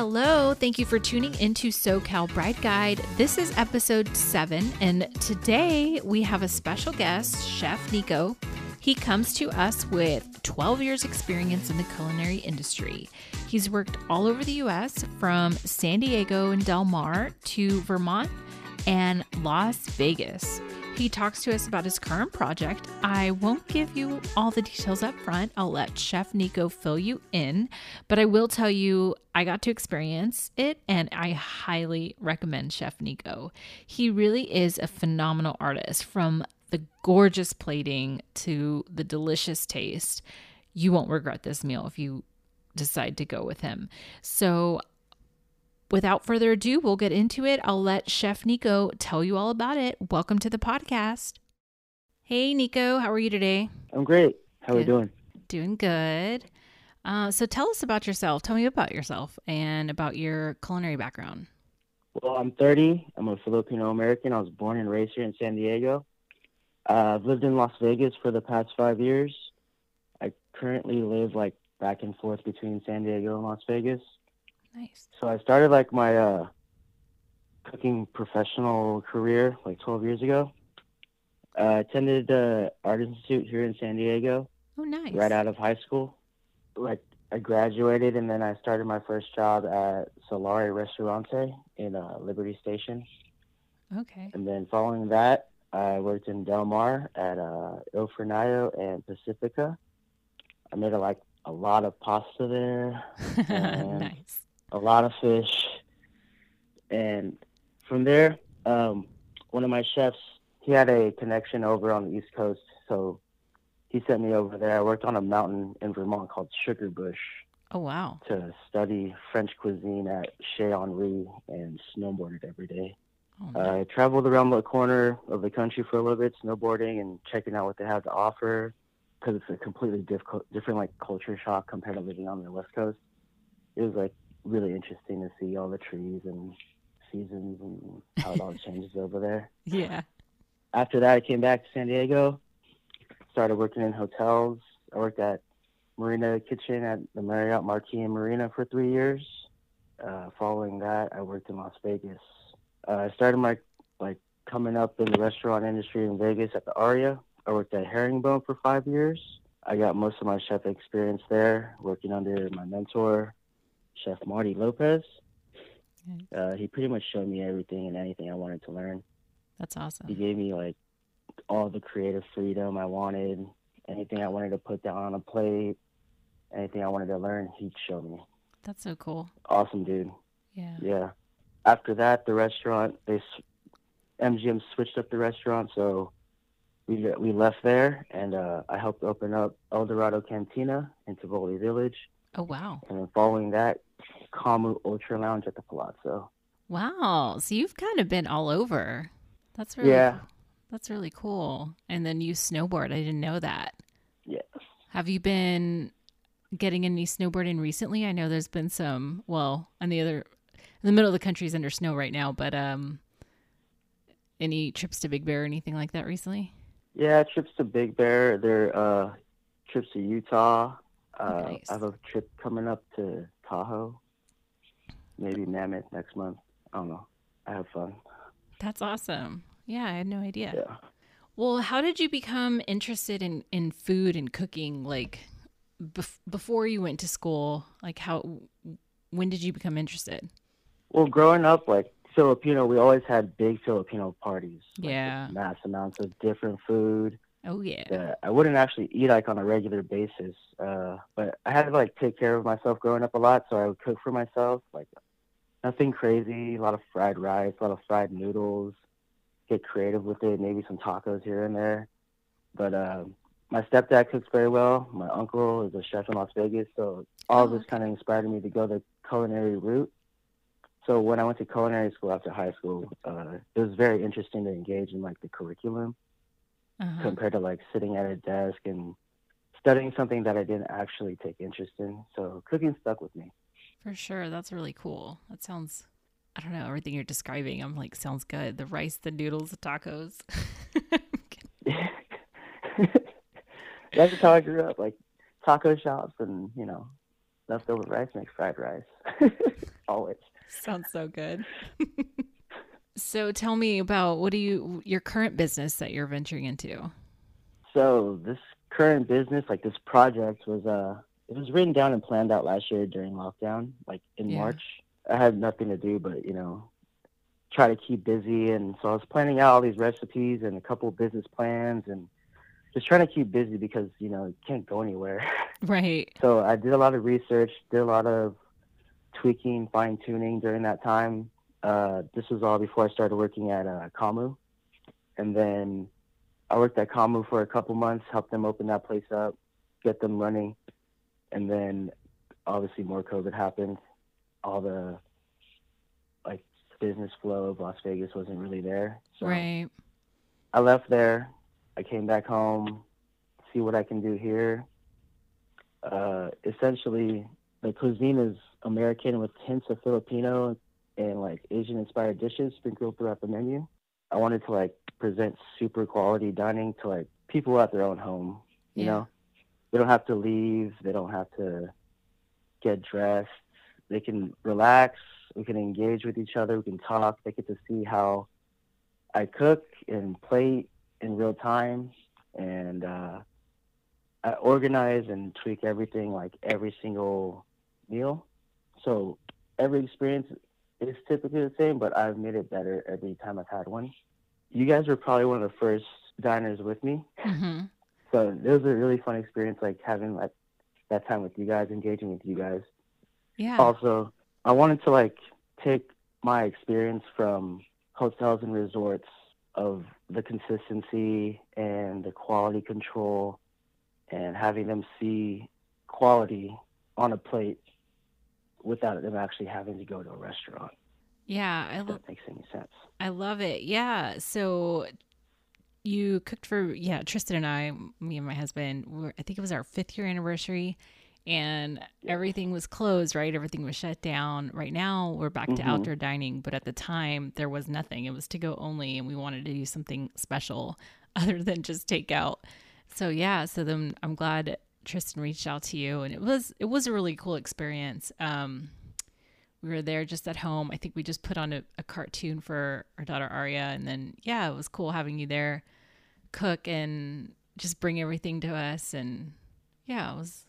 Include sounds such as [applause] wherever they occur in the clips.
Hello, thank you for tuning into SoCal Bride Guide. This is episode seven, and today we have a special guest, Chef Nyko. He comes to us with 12 years' experience in the culinary industry. He's worked all over the US from San Diego and Del Mar to Vermont and Las Vegas. He talks to us about his current project. I won't give you all the details up front. I'll let Chef Nyko fill you in, but I will tell you I got to experience it and I highly recommend Chef Nyko. He really is a phenomenal artist from the gorgeous plating to the delicious taste. You won't regret this meal if you decide to go with him. So without further ado, we'll get into it. I'll let Chef Nyko tell you all about it. Welcome to the podcast. Hey, Nyko, how are you today? I'm great. How are you doing? Doing good. Uh, so tell us about yourself. Tell me about yourself and about your culinary background. Well, I'm 30. I'm a Filipino American. I was born and raised here in San Diego. Uh, I've lived in Las Vegas for the past five years. I currently live like back and forth between San Diego and Las Vegas. Nice. So I started like my uh, cooking professional career like 12 years ago. Uh, I attended the Art Institute here in San Diego Oh, nice. right out of high school. Like I graduated and then I started my first job at Solare Ristorante in uh, Liberty Station. Okay. And then following that, I worked in Del Mar at uh, Il Fornaio and Pacifica. I made a, like a lot of pasta there, [laughs] nice. A lot of fish, and from there, um, one of my chefs he had a connection over on the East Coast, so he sent me over there. I worked on a mountain in Vermont called Sugarbush Oh, wow. to study French cuisine at Chez Henri and snowboarded every day. Oh, Uh, I traveled around the corner of the country for a little bit, snowboarding and checking out what they have to offer, because it's a completely difficult, different like culture shock compared to living on the West Coast. It was like really interesting to see all the trees and seasons and how it all [laughs] changes over there. yeah. After that, I came back to San Diego, started working in hotels. I worked at Marina Kitchen at the Marriott Marquis and Marina for three years. Uh, following that, I worked in Las Vegas. Uh, I started my like coming up in the restaurant industry in Vegas at the Aria. I worked at Herringbone for five years. I got most of my chef experience there, working under my mentor, Chef Marty Lopez. Uh, he pretty much showed me everything and anything I wanted to learn. That's awesome. He gave me like all the creative freedom I wanted. Anything I wanted to put down on a plate, anything I wanted to learn, he'd show me. That's so cool. Awesome dude. Yeah. Yeah. After that, the restaurant they MGM switched up the restaurant, so we we left there, and uh, I helped open up El Dorado Cantina in Tivoli Village, Oh, wow. and then following that, Kamu Ultra Lounge at the Palazzo. Wow. So you've kind of been all over. That's really Yeah. cool. That's really cool. And then you snowboard. I didn't know that. Yes. Have you been getting any snowboarding recently? I know there's been some, well, on the other in the middle of the country is under snow right now, but um any trips to Big Bear or anything like that recently? Yeah, trips to Big Bear. There uh trips to Utah. Uh, Nice. I have a trip coming up to Tahoe. Maybe Mammoth next month. I don't know. I have fun. That's awesome. Yeah, I had no idea. Yeah. Well, how did you become interested in in food and cooking like bef- before you went to school? Like how when did you become interested? Well, growing up, like Filipino, we always had big Filipino parties. like, Yeah. Mass amounts of different food Oh yeah. I wouldn't actually eat like on a regular basis. Uh, but I had to like take care of myself growing up a lot, so I would cook for myself. Like nothing crazy. A lot of fried rice, a lot of fried noodles. Get creative with it. Maybe some tacos here and there. But um, my stepdad cooks very well. My uncle is a chef in Las Vegas, so all of Oh, this kind of inspired me to go the culinary route. So when I went to culinary school after high school, uh, it was very interesting to engage in like the curriculum Uh-huh. compared to like sitting at a desk and studying something that I didn't actually take interest in. So cooking stuck with me. For sure. That's really cool. That sounds I don't know, everything you're describing, I'm like sounds good. The rice, the noodles, the tacos. [laughs] That's how I grew up, like taco shops and you know leftover rice makes fried rice. [laughs] always. Sounds so good. [laughs] so tell me about what do you your current business that you're venturing into? So this current business, like this project, was uh it was written down and planned out last year during lockdown, like in Yeah. March. I had nothing to do but you know try to keep busy, and so I was planning out all these recipes and a couple of business plans, and just trying to keep busy because you know you can't go anywhere. [laughs] Right. So I did a lot of research, did a lot of tweaking, fine tuning during that time. Uh, this was all before I started working at uh, Kamu, and then I worked at Kamu for a couple months, helped them open that place up, get them running, and then obviously more COVID happened. All the like business flow of Las Vegas wasn't really there. So Right. I left there. I came back home, see what I can do here. Uh, essentially, the cuisine is American with hints of Filipino and like Asian inspired dishes sprinkled throughout the menu. I wanted to like present super quality dining to like people at their own home. You Yeah. know, they don't have to leave. They don't have to get dressed. They can relax. We can engage with each other. We can talk. They get to see how I cook and plate in real time, and uh, I organize and tweak everything like every single meal. So every experience is typically the same, but I've made it better every time I've had one. You guys were probably one of the first diners with me, hmm so it was a really fun experience, like having like that time with you guys, engaging with you guys Yeah. also i wanted to like take my experience from hotels and resorts of the consistency and the quality control and having them see quality on a plate without them actually having to go to a restaurant Yeah, I if lo- that makes any sense I love it. Yeah. So you cooked for yeah, Tristan and I, me and my husband, were, I think it was our 5th year anniversary and everything was closed, right? Everything was shut down. Right now, we're back to Mhm. outdoor dining, but at the time there was nothing. It was to go only and we wanted to do something special [laughs] other than just takeout. So yeah, so then I'm glad Tristan reached out to you and it was it was a really cool experience. Um we were there just at home. I think we just put on a, a cartoon for our daughter Aria, and then yeah, it was cool having you there, cook and just bring everything to us, and yeah, it was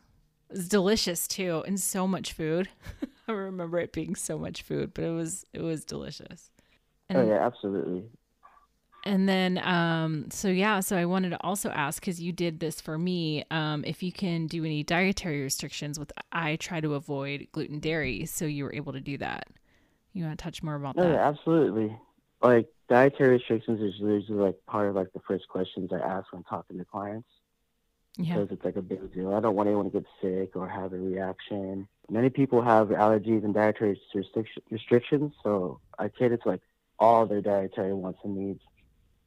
it was delicious too, and so much food. [laughs] I remember it being so much food, but it was it was delicious. And, oh yeah absolutely and then, um, so yeah, so I wanted to also ask because you did this for me, um, if you can do any dietary restrictions with I try to avoid gluten dairy, so you were able to do that. You want to touch more about no that? yeah absolutely like dietary restrictions is usually like part of like the first questions i ask when talking to clients Yeah. because it's like a big deal. I don't want anyone to get sick or have a reaction. Many people have allergies and dietary restric- restrictions, so I cater to like all their dietary wants and needs,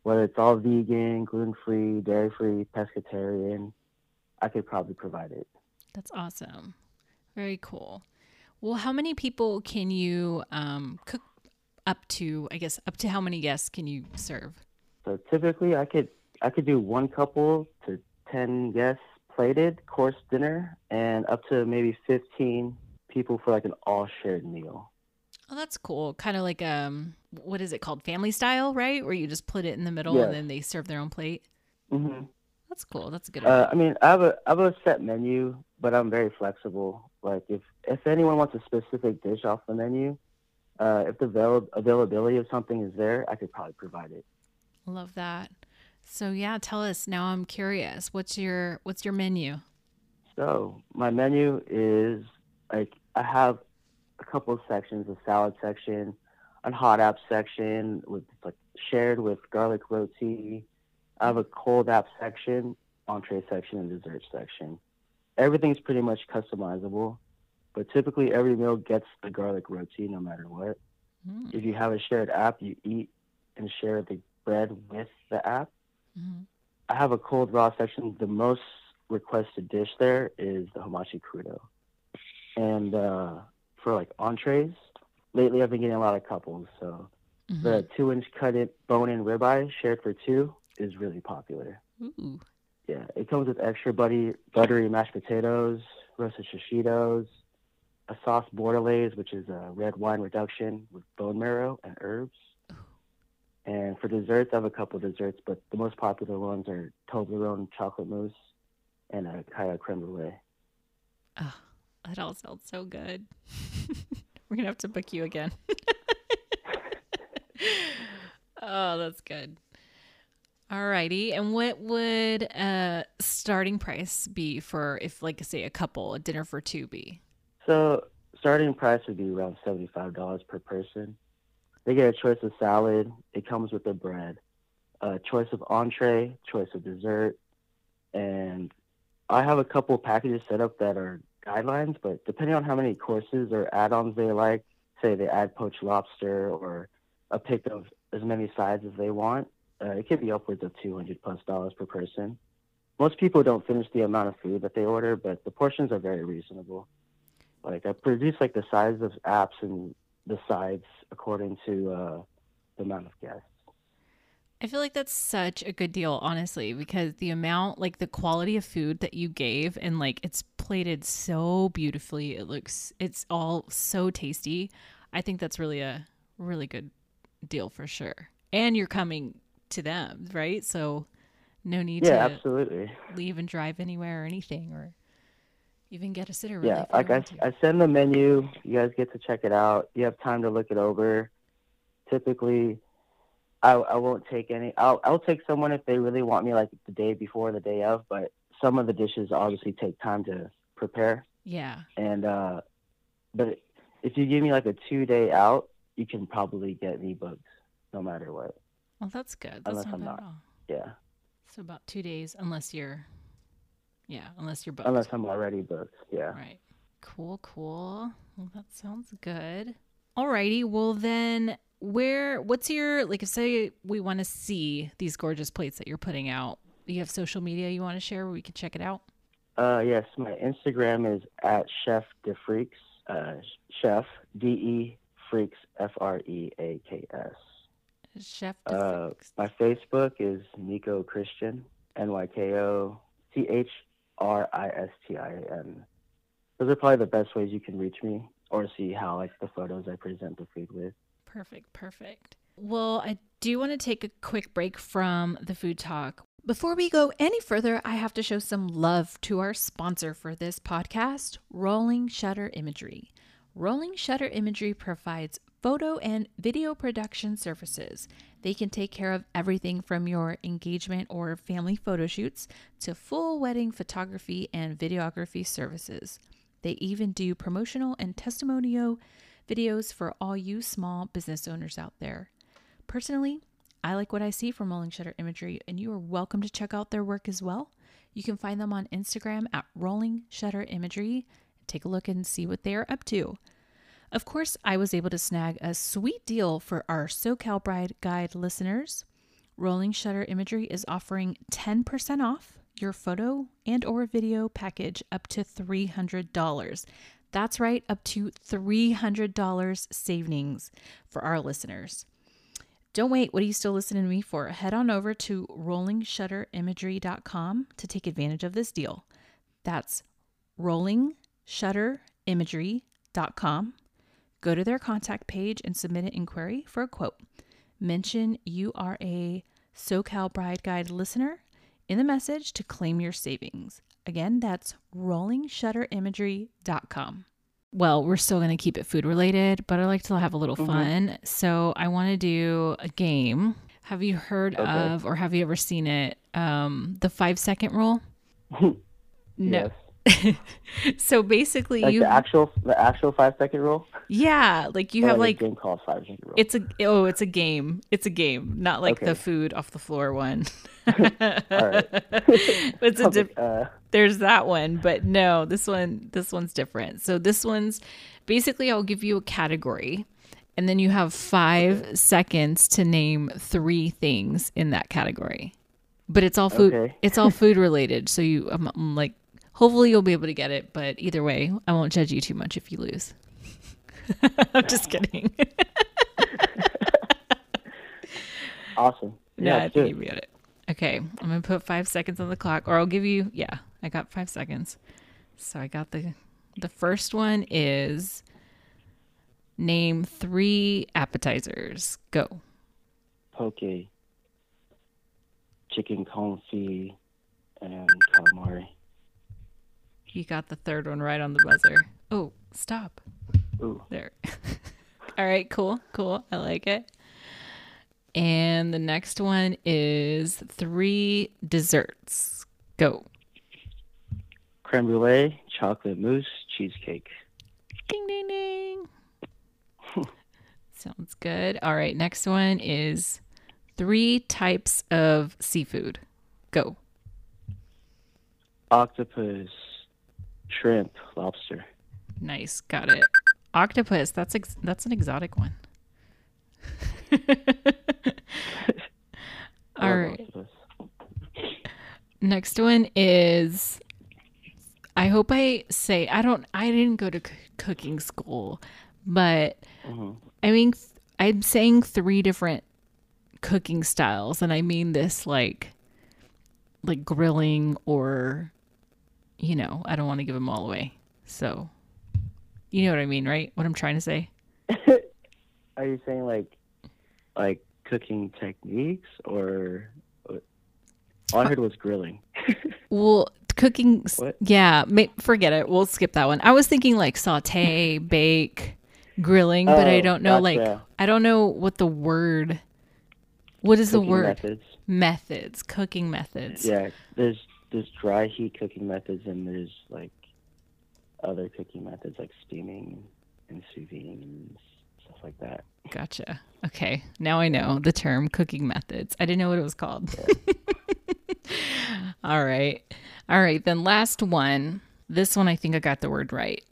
whether it's all vegan, gluten free, dairy free, pescatarian. I could probably provide it. That's awesome. Very cool. Well, how many people can you um, cook up to? I guess up to how many guests can you serve? So typically, I could I could do one couple to ten guests plated course dinner, and up to maybe fifteen people for like an all shared meal. Oh, that's cool. Kind of like um, what is it called? Family style, right? Where you just put it in the middle Yes. and then they serve their own plate. hmm That's cool. That's a good. Uh, I mean, I have a I have a set menu, but I'm very flexible. Like if if anyone wants a specific dish off the menu, uh, if the avail- availability of something is there, I could probably provide it. Love that. So yeah, tell us now. I'm curious. What's your What's your menu? So my menu is like I have a couple of sections: a salad section, a hot app section with like shared with garlic roti. I have a cold app section, entree section, and dessert section. Everything's pretty much customizable, but typically every meal gets the garlic roti no matter what. Mm, If you have a shared app, you eat and share the bread with the app. mhm. I have a cold raw section. The most requested dish there is the hamachi crudo. And uh, for like entrees, lately I've been getting a lot of couples. So Mhm. the two inch cut it bone in ribeye shared for two is really popular. Ooh. Yeah, it comes with extra butty, buttery mashed potatoes, roasted shishitos, a sauce bordelaise, which is a red wine reduction with bone marrow and herbs. And for desserts, I have a couple desserts, but the most popular ones are Toblerone chocolate mousse and a Kaya creme brulee. Oh, that all sounds so good. [laughs] We're gonna have to book you again. [laughs] oh, that's good. Alrighty. And what would a starting price be for if like say a couple, a dinner for two be? So starting price would be around seventy five dollars per person. They get a choice of salad. It comes with the bread, a choice of entree, choice of dessert, and I have a couple packages set up that are guidelines, but depending on how many courses or add-ons they like, say they add poached lobster or a pick of as many sides as they want, uh, it could be upwards of 200 plus dollars per person. Most people don't finish the amount of food that they order, but the portions are very reasonable. Like I produce like the size of apps and the sides according to uh, the amount of guests. I feel like that's such a good deal, honestly, because the amount, like the quality of food that you gave, and like it's plated so beautifully. It looks, it's all so tasty. I think that's really a really good deal for sure. And you're coming to them, right? So no need Yeah, to absolutely. leave and drive anywhere or anything, or even get a sitter. Really, Yeah, like I. I send the menu. You guys get to check it out. You have time to look it over. Typically, I, I won't take any. I'll, I'll take someone if they really want me, like the day before, the day of. But some of the dishes obviously take time to prepare. yeah. And uh, but if you give me like a two day out, you can probably get me booked, no matter what. Well, that's good. That's Unless not I'm not. Yeah, So about two days, unless you're, yeah, unless you're booked. unless I'm already booked. Yeah. Right. Cool, cool. Well, that sounds good. Alrighty. Well, then, where, what's your, like, if say we want to see these gorgeous plates that you're putting out, you have social media you want to share where we can check it out? Uh, yes, my Instagram is at Chef de Freaks. Uh, Chef D E Freaks F R E A K S. Chef Uh, my Facebook is Nyko Christin N Y K O C H R I S T I N. Those are probably the best ways you can reach me or see how like the photos I present the food with. Perfect, perfect. Well, I do want to take a quick break from the food talk. Before we go any further, I have to show some love to our sponsor for this podcast, Rolling Shutter Imagery. Rolling Shutter Imagery provides photo and video production services. They can take care of everything from your engagement or family photo shoots to full wedding photography and videography services. They even do promotional and testimonial videos for all you small business owners out there. Personally, I like what I see from Rolling Shutter Imagery, and you are welcome to check out their work as well. You can find them on Instagram at Rolling Shutter Imagery. Take a look and see what they are up to. Of course, I was able to snag a sweet deal for our SoCal Bride Guide listeners. Rolling Shutter Imagery is offering 10% off your photo and or video package up to $300. That's right, up to $300 savings for our listeners. Don't wait. What are you still listening to me for? Head on over to rollingshutterimagery.com to take advantage of this deal. That's rollingshutterimagery.com. Go to their contact page and submit an inquiry for a quote. Mention you are a SoCal Bride Guide listener in the message to claim your savings. Again, that's rollingshutterimagery.com. Well, we're still going to keep it food related, but I like to have a little fun. So I want to do a game. Have you heard Okay. of or have you ever seen it? Um, the five second rule? [laughs] No. Yes. [laughs] So basically, Like you, the actual the actual five second rule. yeah, like you Or have like game called five second rule. it's a oh, it's a game. It's a game, not like the food off the floor one. [laughs] [laughs] right. it's a diff- uh, there's that one, but no, this one this one's different. So this one's basically I'll give you a category and then you have 5 seconds to name 3 things in that category. But it's all food Okay. it's all food related. So you I'm, I'm like hopefully you'll be able to get it, but either way, I won't judge you too much if you lose. [laughs] I'm just kidding. [laughs] awesome. No, Yeah, I think you got it. Okay, I'm gonna put five seconds on the clock, or I'll give you. Yeah, I got five seconds. So I got the The first one is name three appetizers. Go. Poke, chicken confit, and calamari. You got the third one right on the buzzer. Oh, stop. Ooh, There. [laughs] All right, cool, cool. I like it. And the next one is three desserts. Go. creme brulee, chocolate mousse, cheesecake. Ding, ding, ding. [laughs] Sounds good. All right, next one is three types of seafood. Go. Octopus, shrimp, lobster. Nice, got it. Octopus. That's ex- that's an exotic one. [laughs] All right. octopus. Next one is I hope I say I don't I didn't go to c- cooking school, but Mhm. I mean th- I'm saying three different cooking styles and I mean this like like grilling or you know, I don't want to give them all away. So you know what I mean, right? What I'm trying to say? [laughs] Are you saying like, like cooking techniques or? All I heard was grilling. [laughs] Well, cooking, What? yeah, ma- forget it. We'll skip that one. I was thinking like saute, [laughs] bake, grilling, but I Oh, don't know like. I don't know what the word What is the word? methods. Methods, cooking methods. Yeah, there's there's dry heat cooking methods and there's like other cooking methods like steaming and sous vide and stuff like that. Gotcha. Okay. Now I know the term cooking methods. I didn't know what it was called. [laughs] All right. All right. Then last one. This one I think I got the word right.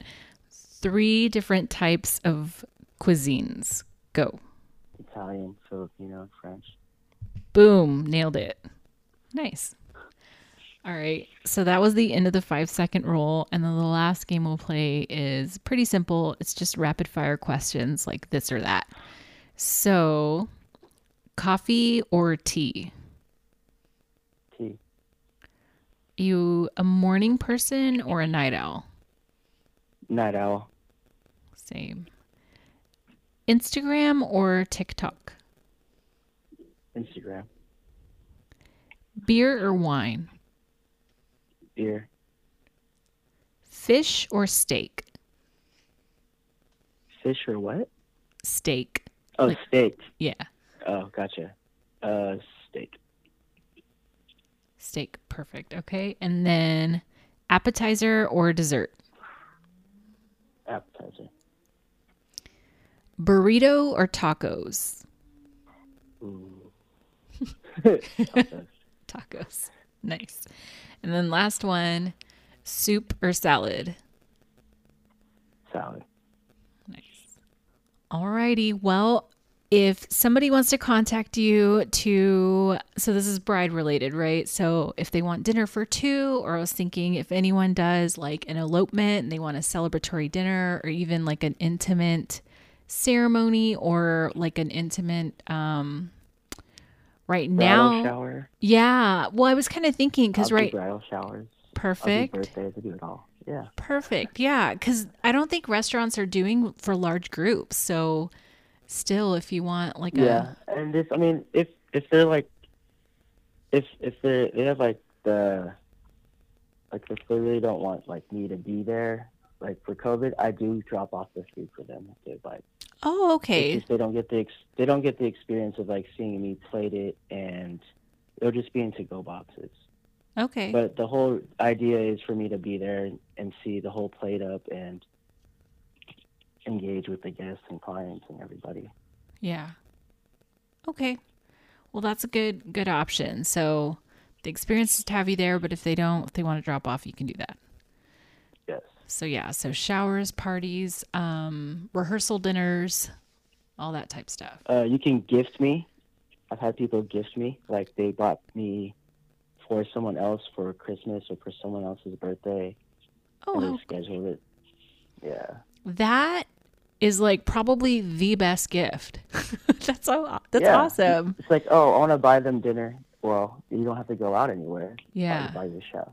Three different types of cuisines. Go. Italian, Filipino, French. Boom. Nailed it. Nice. All right. So that was the end of the five second rule. And then the last game we'll play is pretty simple. It's just rapid fire questions like this or that. So, coffee or tea? Tea. You a morning person or a night owl? Night owl. Same. Instagram or TikTok? Instagram. Beer or wine? Beer. Fish or steak? Fish or what? Steak. Oh, Like- steak. Yeah. Oh, gotcha. Uh, steak. Steak. Perfect. Okay. And then appetizer or dessert? Appetizer. Burrito or tacos? Ooh. [laughs] [laughs] Tacos. Tacos. Nice. And then last one, soup or salad? Salad. Nice. Alrighty. Well, if somebody wants to contact you to, so this is bride related, right? So if they want dinner for two, or I was thinking if anyone does like an elopement and they want a celebratory dinner, or even like an intimate ceremony, or like an intimate, um, right now, shower. yeah. Well, I was kind of thinking because right, bridal showers. Perfect. birthdays. I do it all. Yeah. Perfect. Yeah. Cause I don't think restaurants are doing for large groups. So still, if you want like Yeah, and this I mean, if if they're like, if if they they have like the, like if they really don't want like me to be there, like for COVID, I do drop off the food for them if they like. Oh, okay. they don't get the ex- they don't get the experience of like seeing me plate it, and they'll just be in to go boxes. Okay. But the whole idea is for me to be there and, and see the whole plate up and engage with the guests and clients and everybody. yeah. Okay. Well, that's a good, good option. So the experience is to have you there, but if they don't, if they want to drop off, you can do that. So yeah. So showers, parties, um, rehearsal dinners, all that type stuff. Uh, you can gift me. I've had people gift me, like they bought me for someone else for Christmas or for someone else's birthday, Oh, and they scheduled it. Yeah, That is like probably the best gift. [laughs] that's so that's Yeah. awesome. it's like, oh, I want to buy them dinner. Well, you don't have to go out anywhere. Yeah. I'll buy your show.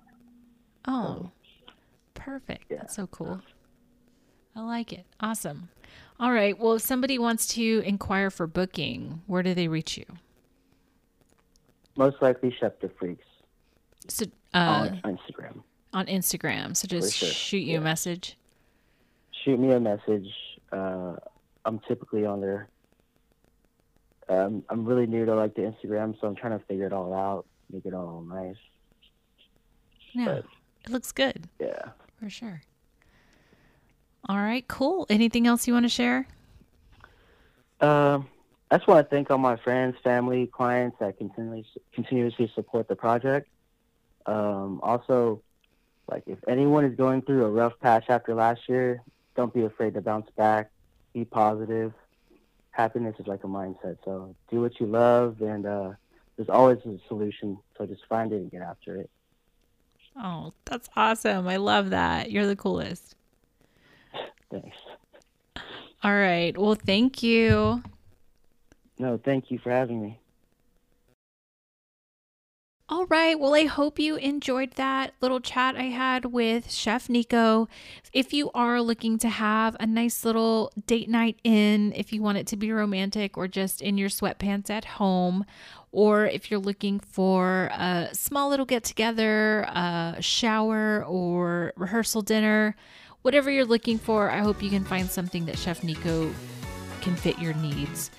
Oh. Perfect. Yeah. That's so cool. I like it. Awesome. All right. Well, if somebody wants to inquire for booking, where do they reach you? Most likely the Freaks So uh, on Instagram. on Instagram. So just sure. shoot you a message. Shoot me a message. Uh, I'm typically on there. Um, I'm really new to like the Instagram, so I'm trying to figure it all out, make it all nice. Yeah, But- it looks good Yeah. For sure. All right, cool. Anything else you want to share? Um, I just want to thank all my friends, family, clients that continually continuously support the project. Um, also, like if anyone is going through a rough patch after last year, don't be afraid to bounce back. Be positive. Happiness is like a mindset. So do what you love, and uh, there's always a solution. So just find it and get after it. Oh, that's awesome. I love that. You're the coolest. Thanks. All right. Well, thank you. No, thank you for having me. All right. Well, I hope you enjoyed that little chat I had with Chef Nyko. If you are looking to have a nice little date night in, if you want it to be romantic or just in your sweatpants at home, or if you're looking for a small little get together, a shower, or rehearsal dinner, whatever you're looking for, I hope you can find something that Chef Nyko can fit your needs.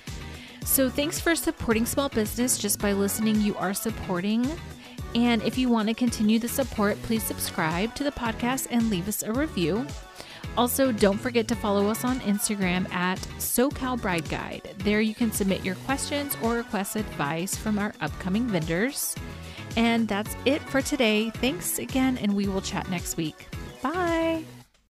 So, thanks for supporting small business. Just by listening, you are supporting. And if you want to continue the support, please subscribe to the podcast and leave us a review. Also, don't forget to follow us on Instagram at SoCal Bride Guide. There you can submit your questions or request advice from our upcoming vendors. And that's it for today. Thanks again, and we will chat next week. Bye.